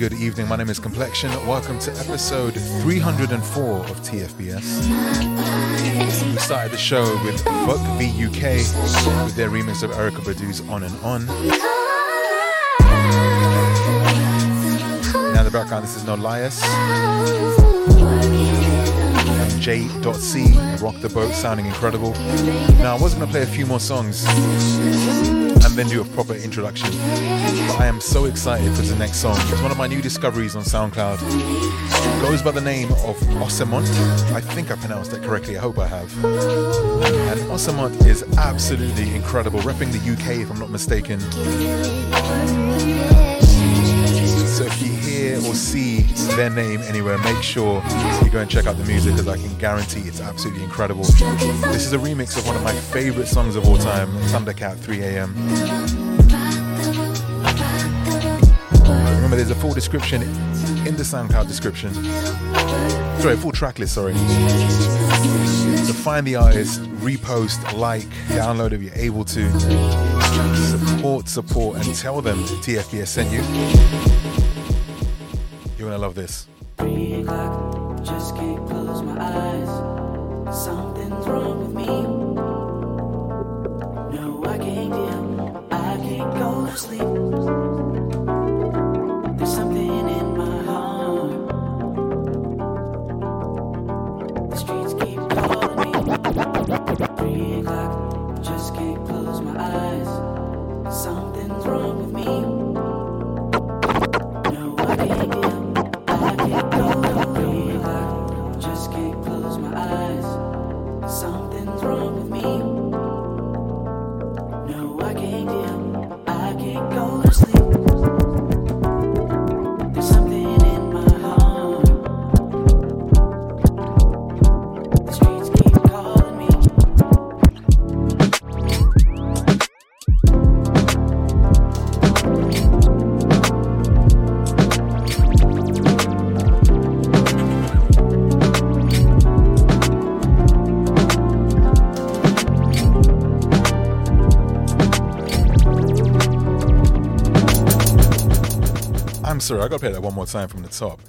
Good evening. My name is Complexion. Welcome to episode 304 of TFBS. We started the show with Fuck the UK with their remix of Erykah Badu's On and On. Now, the background, this is Nolais J.C. Rock the Boat, sounding incredible. Now, I was going to play a few more songs and then do a proper introduction. But I am so excited for the next song. It's one of my new discoveries on SoundCloud. It goes by the name of Ossammot. I think I pronounced that correctly. I hope I have. And Ossammot is absolutely incredible, repping the UK if I'm not mistaken. So if you hear or see their name anywhere, make sure you go and check out the music because I can guarantee it's absolutely incredible. This is a remix of one of my favorite songs of all time, Thundercat 3 AM. Remember, there's a full description in the SoundCloud description. Sorry, full track list, sorry. So find the artist, repost, like, download if you're able to. Support, support, and tell them TFBS sent you. You're gonna love this. I can't Sorry, I gotta play that one more time from the top.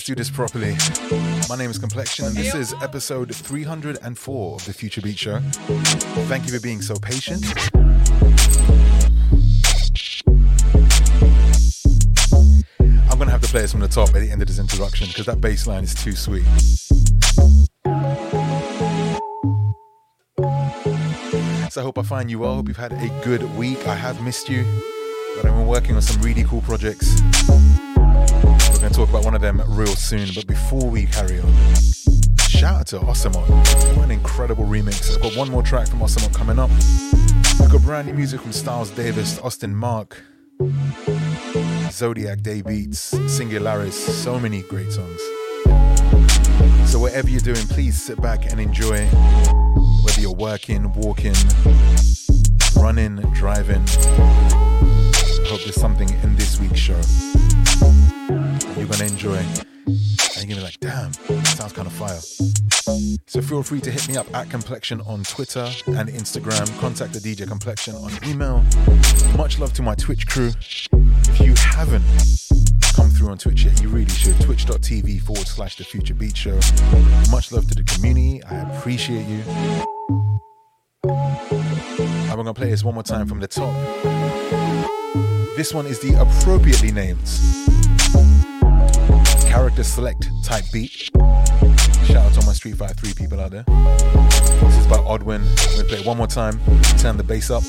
Let's do this properly. My name is Complexion, and this is episode 304 of the Future Beat Show. Thank you for being so patient. I'm gonna have to play this from the top at the end of this introduction because that bass line is too sweet. So I hope I find you well. Hope you've had a good week. I have missed you, but I've been working on some really cool projects. We're going to talk about one of them real soon. But before we carry on, shout out to Ossammot. What an incredible remix. I've got one more track from Ossammot coming up. We've got brand new music from Styles Davis, Austin Marc, Zodivk Day Beats, Singularis. So many great songs. So whatever you're doing, please sit back and enjoy. Whether you're working, walking, running, driving. Hope there's something in this week's show gonna enjoy. And you're gonna be like, damn, sounds kind of fire. So feel free to hit me up at Complexion on Twitter and Instagram. Contact the DJ Complexion on email. Much love to my Twitch crew. If you haven't come through on Twitch yet, you really should. Twitch.tv forward slash The Future Beat Show. Much love to the community. I appreciate you. I'm to play this one more time from the top. This one is the appropriately named character select type beat. Shout out to all my Street Fighter 3 people out there. This is by Oddwin. I'm to play it one more time. Turn the bass up.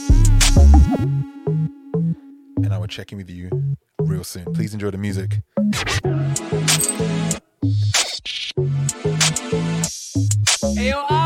And I will check in with you real soon. Please enjoy the music. Ayo, Owen.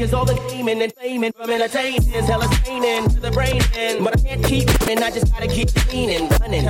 Cause all the gaming and faming from entertainment is hella staining to the brain. But I can't keep and I just gotta keep leaning, running.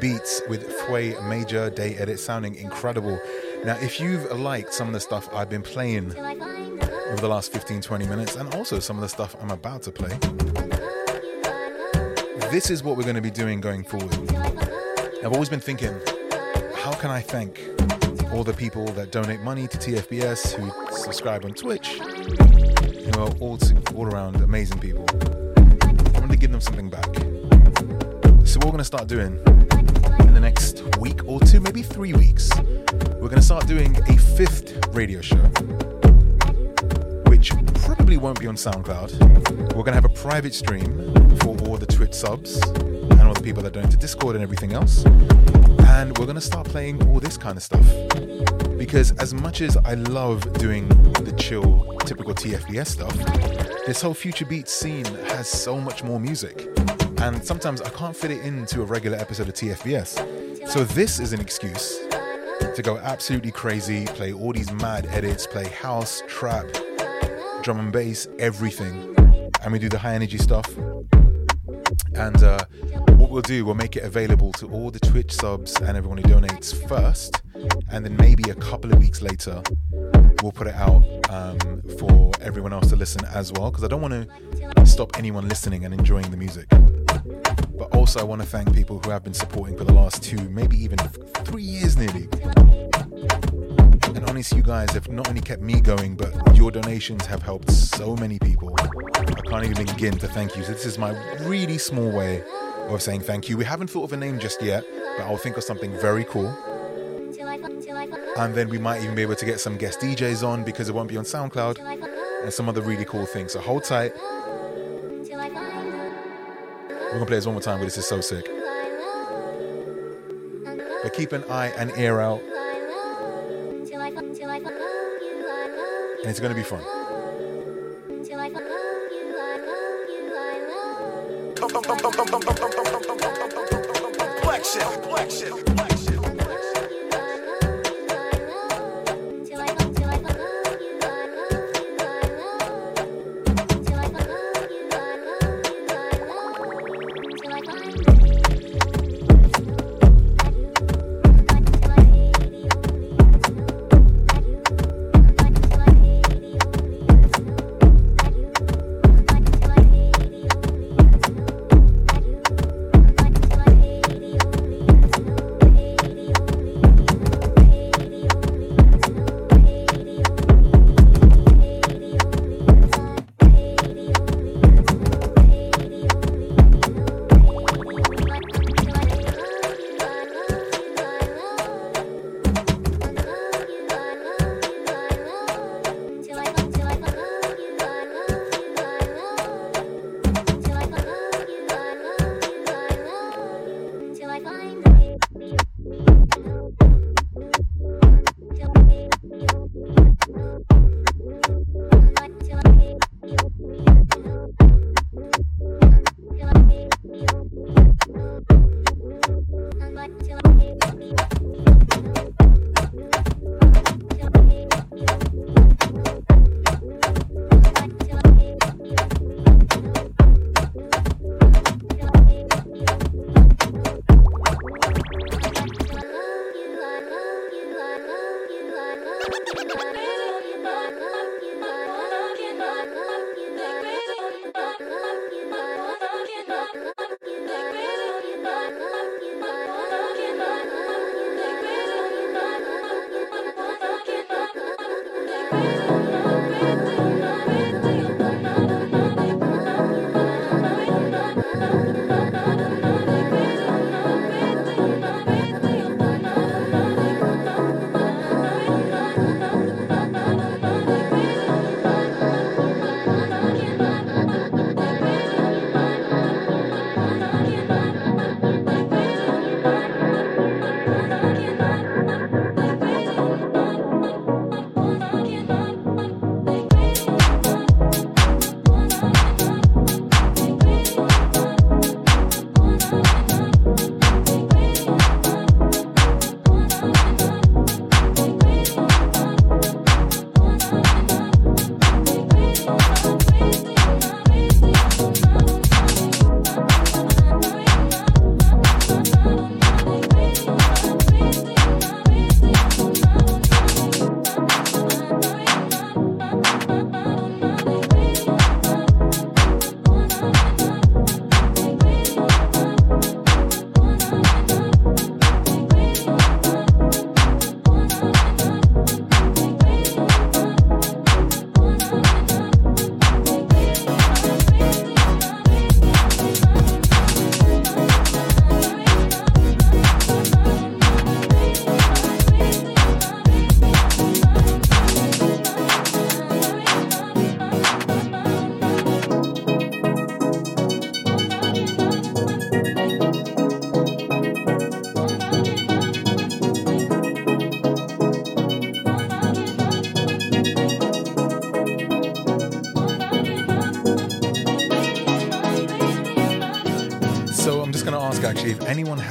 Beats with Fue Mejor Daye Edit sounding incredible. Now, if you've liked some of the stuff I've been playing over the last 15 20 minutes, and also some of the stuff I'm about to play, this is what we're going to be doing going forward. I've always been thinking, how can I thank all the people that donate money to TFBS, who subscribe on Twitch, who are all, all around amazing people? I want to give them something back. So, what we're going to start doing in the next week or two, maybe three weeks, we're going to start doing a fifth radio show, which probably won't be on SoundCloud. We're going to have a private stream for all the Twitch subs and all the people that donate to Discord and everything else. And we're going to start playing all this kind of stuff. Because as much as I love doing the chill, typical TFBS stuff, this whole future beat scene has so much more music. And sometimes I can't fit it into a regular episode of TFBS. So this is an excuse to go absolutely crazy, play all these mad edits, play house, trap, drum and bass, everything. And we do the high energy stuff. And uh, what we'll do, we'll make it available to all the Twitch subs and everyone who donates first. And then maybe a couple of weeks later, we'll put it out um, for everyone else to listen as well. Because I don't want to stop anyone listening and enjoying the music. But also, I want to thank people who have been supporting for the last two, maybe even three years nearly. And honestly, you guys have not only kept me going, but your donations have helped so many people. I can't even begin to thank you. So, this is my really small way of saying thank you. We haven't thought of a name just yet, but I'll think of something very cool. And then we might even be able to get some guest DJs on because it won't be on SoundCloud and some other really cool things. So, hold tight. We're gonna play this one more time, but this is so sick. But keep an eye and ear out, and it's gonna be fun. Black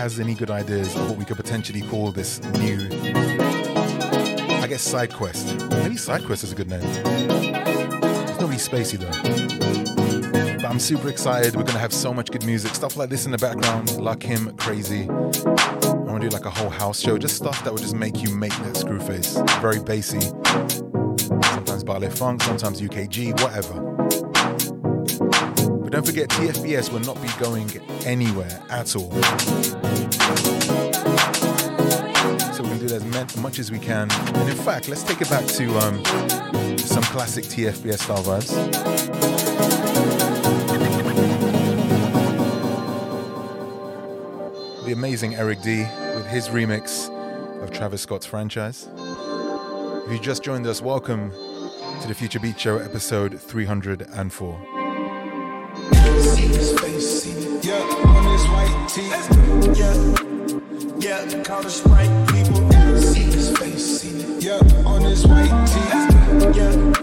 has any good ideas of what we could potentially call this new, I guess, side quest. Maybe side quest is a good name. It's not really spacey though. But I'm super excited. We're gonna have so much good music, stuff like this in the background, like him, crazy. I wanna do like a whole house show, just stuff that would just make you make that screw face. Very bassy. Sometimes baile funk, sometimes UKG, whatever. But don't forget, TFBS will not be going anywhere at all. So we're gonna do that as much as we can. And in fact, let's take it back to um, some classic TFBS style vibes. The amazing Erick Di with his remix of Travis Scott's franchise. If you just joined us, welcome to the Future Beat Show, episode 304. Yeah. Yeah, sprite people. See his face. Yeah, on this white tee. Yeah, yeah,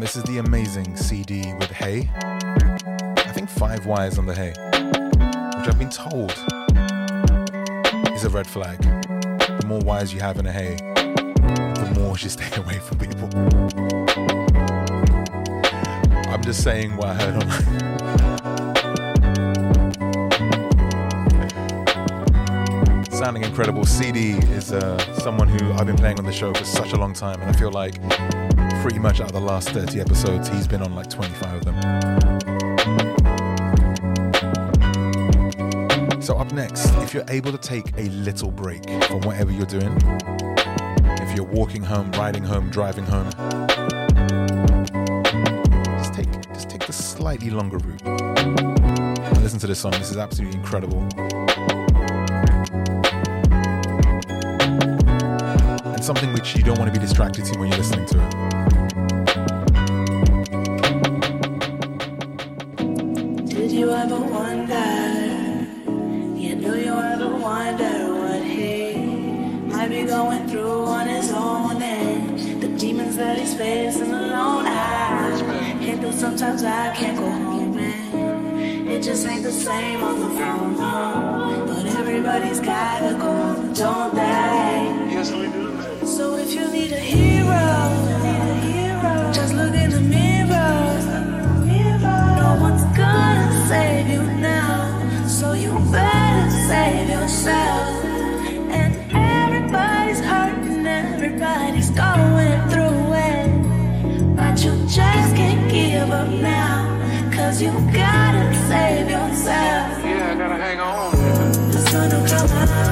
This is the amazing See Dee with Heyyyyy. I think five wires on the Hay, which I've been told is a red flag. The more wires you have in a Hay, the more you stay away from people. I'm just saying what I heard online. sounding incredible. See Dee is uh, someone who I've been playing on the show for such a long time, and I feel like pretty much out of the last 30 episodes, he's been on like 25 of them. So, up next, if you're able to take a little break from whatever you're doing, if you're walking home, riding home, driving home, just take, just take the slightly longer route. And listen to this song, this is absolutely incredible. And something which you don't want to be distracted to when you're listening to it. Sometimes I can't go home and it just ain't the same on the phone. But everybody's gotta go, don't they? Yes, we do. So if you need a hero, cause you gotta save yourself. Yeah, I gotta hang on. The sun will come out.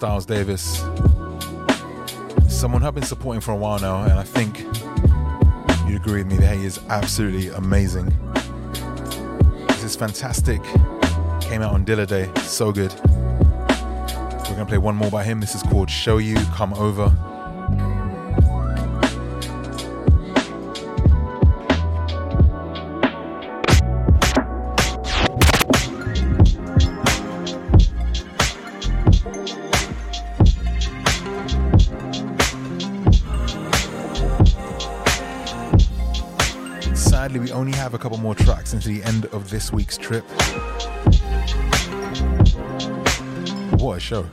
Styles Davis. Someone I've been supporting for a while now, and I think you'd agree with me that he is absolutely amazing. This is fantastic. Came out on Dilla Day, so good. We're gonna play one more by him. This is called Show You Come Over. More tracks into the end of this week's trip. What a show.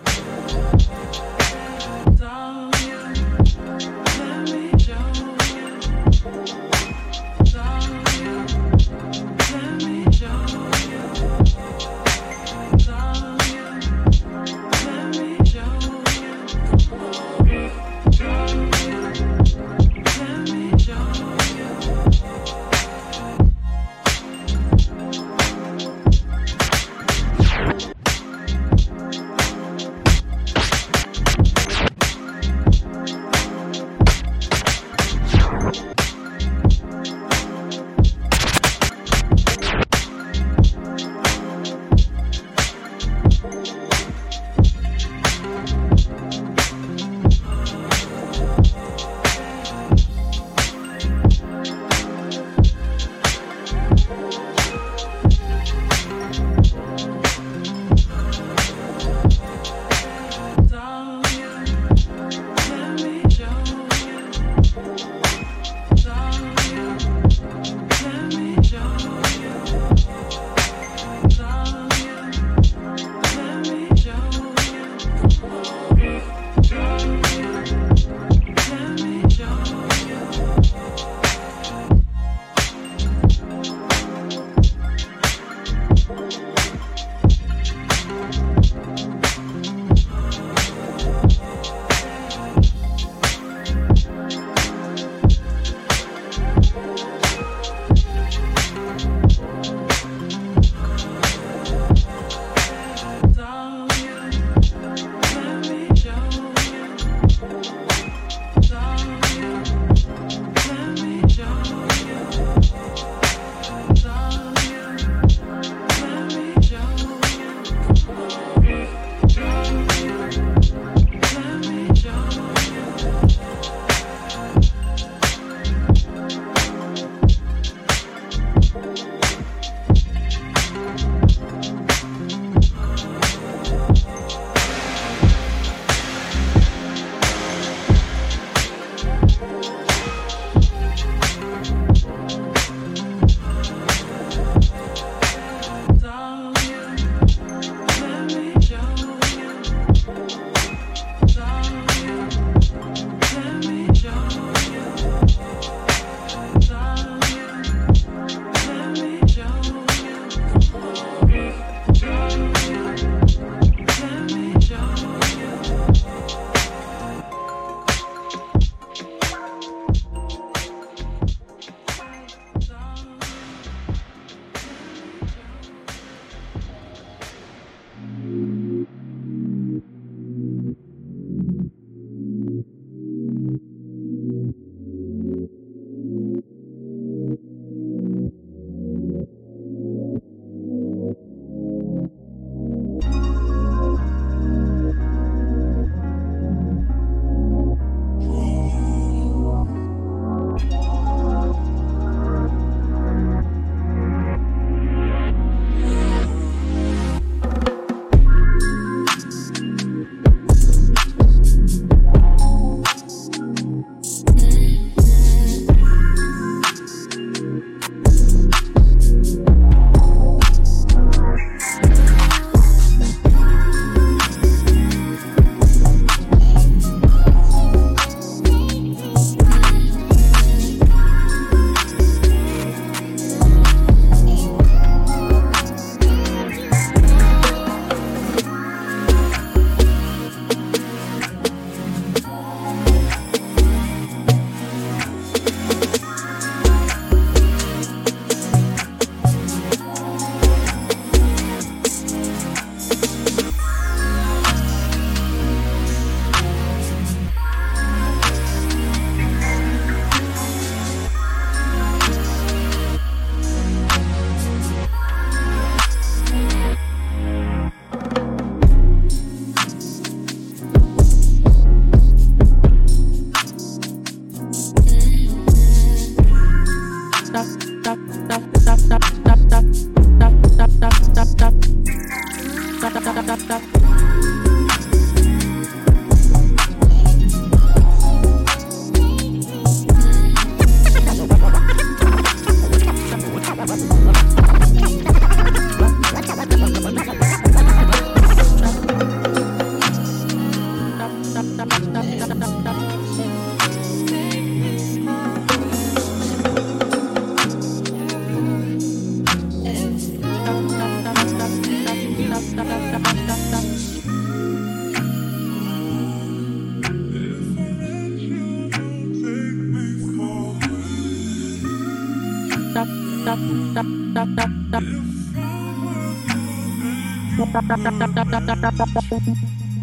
The roof and let the smoke clear.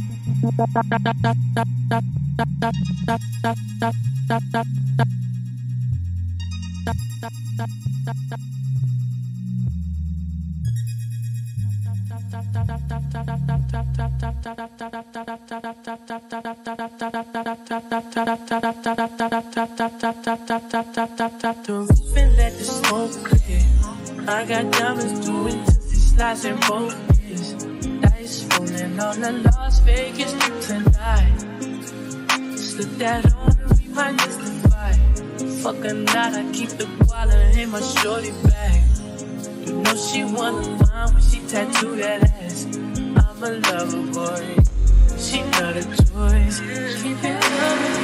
I got diamonds doing tootsie slides in both ears. Dice rolling on the Las Vegas strip tonight. Slip that on we might fight. Fuck a night, I keep the wallet in my shorty bag. You know she wanna find when she tattoo that ass. I'm a lover boy. She love a toys. Keep it coming.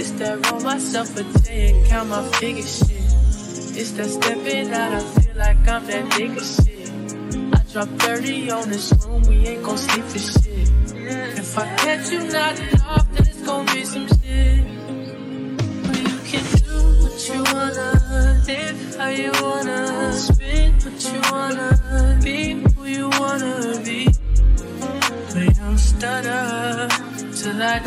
It's that roll myself a day and count my figure shit. It's that stepping out, I feel like I'm that nigga shit. I drop 30 on this room, we ain't gon' sleep for shit. If I catch you nodding off, then it's gon' be some shit. But you can do what you wanna, live how you wanna, spin what you wanna, be who you wanna be. But don't stutter till I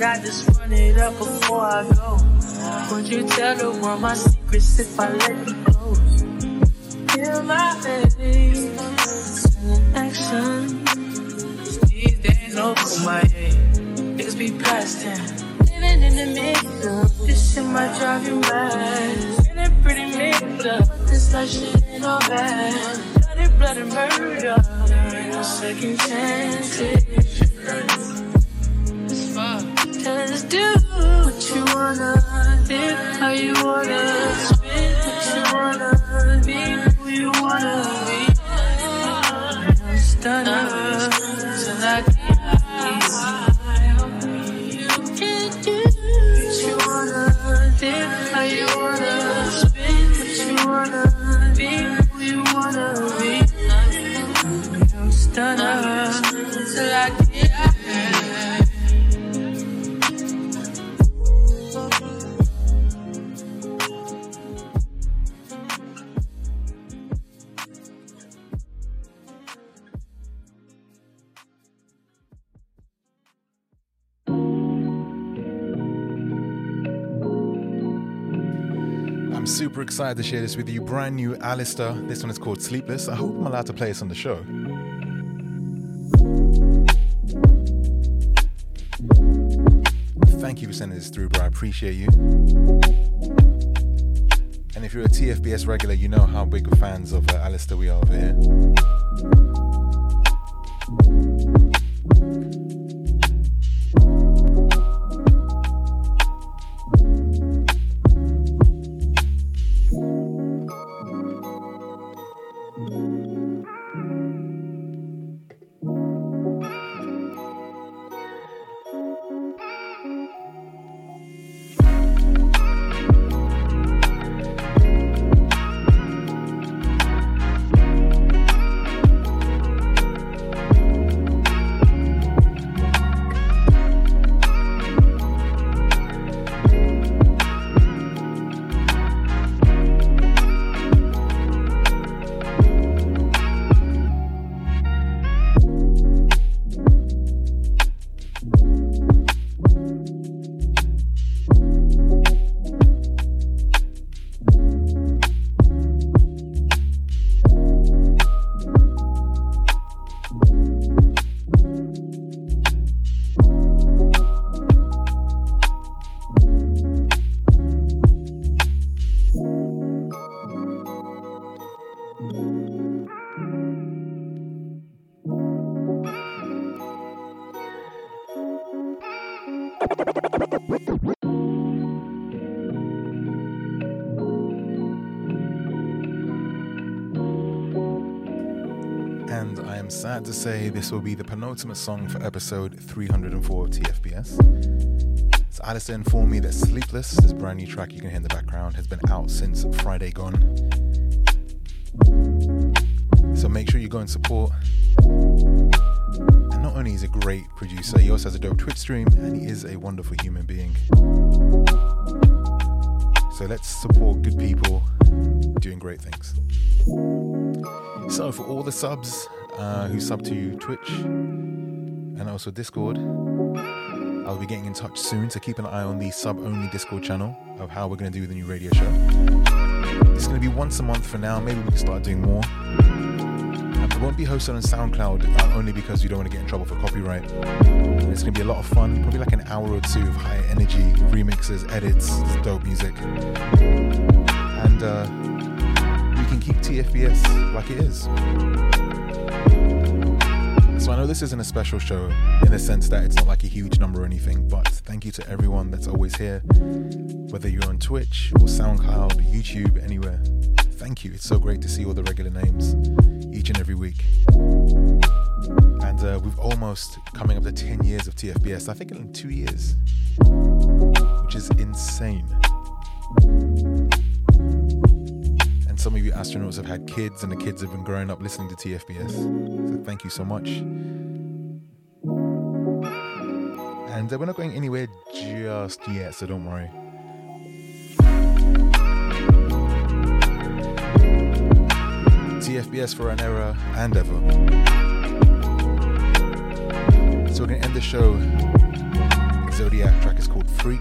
it, I just run it up before I go. Would you tell the world my secrets if I let you go? Feel my face, action. These days over my age. Niggas be blasting, living in the middle. This shit might drive you mad. Feeling pretty mixed up, but this life shit ain't all bad. Bloody, bloody murder. There ain't no second chances. Just do what you wanna, live how you wanna, spin what you wanna, be who you wanna be. I'm stunner excited to share this with you. Brand new Alistair. This one is called Sleepless. I hope I'm allowed to play this on the show. Thank you for sending this through, bro. I appreciate you. And if you're a TFBS regular, you know how big fans of uh, Alistair we are over here. Sad to say this will be the penultimate song for episode 304 of TFBS. So Alistair informed me that Sleepless, this brand new track you can hear in the background, has been out since Friday gone. So make sure you go and support. And not only is he a great producer, he also has a dope Twitch stream and he is a wonderful human being. So let's support good people doing great things. So for all the subs uh, who sub to Twitch and also Discord, I'll be getting in touch soon. So keep an eye on the sub-only Discord channel of how we're going to do the new radio show. It's going to be once a month for now. Maybe we can start doing more. It won't be hosted on SoundCloud uh, only because you don't want to get in trouble for copyright. It's going to be a lot of fun, probably like an hour or two of high energy remixes, edits, dope music. And uh, we can keep TFBS like it is. I know this isn't a special show in the sense that it's not like a huge number or anything, but thank you to everyone that's always here, whether you're on Twitch or SoundCloud, YouTube, anywhere. Thank you. It's so great to see all the regular names each and every week. And uh, we've almost coming up to 10 years of TFBS, I think in two years, which is insane. And some of you astronauts have had kids, and the kids have been growing up listening to TFBS. Thank you so much. And uh, we're not going anywhere just yet, so don't worry. TFBS for an era and ever. So we're gonna end the show. Zodivk track is called Freak.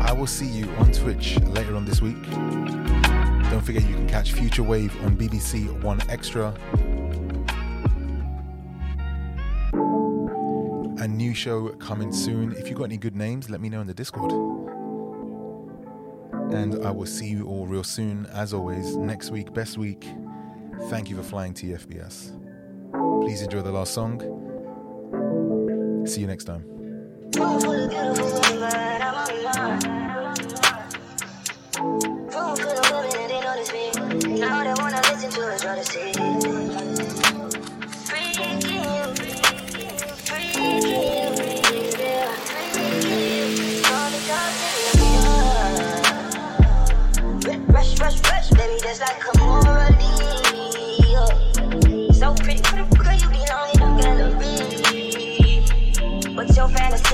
I will see you on Twitch later on this week. Don't forget you can catch Future Wave on BBC 1Xtra. New show coming soon. If you've got any good names, let me know in the Discord. And I will see you all real soon. As always, next week, best week. Thank you for flying TFBS. Please enjoy the last song. See you next time. Now they wanna listen to us, rather say. Freaking don't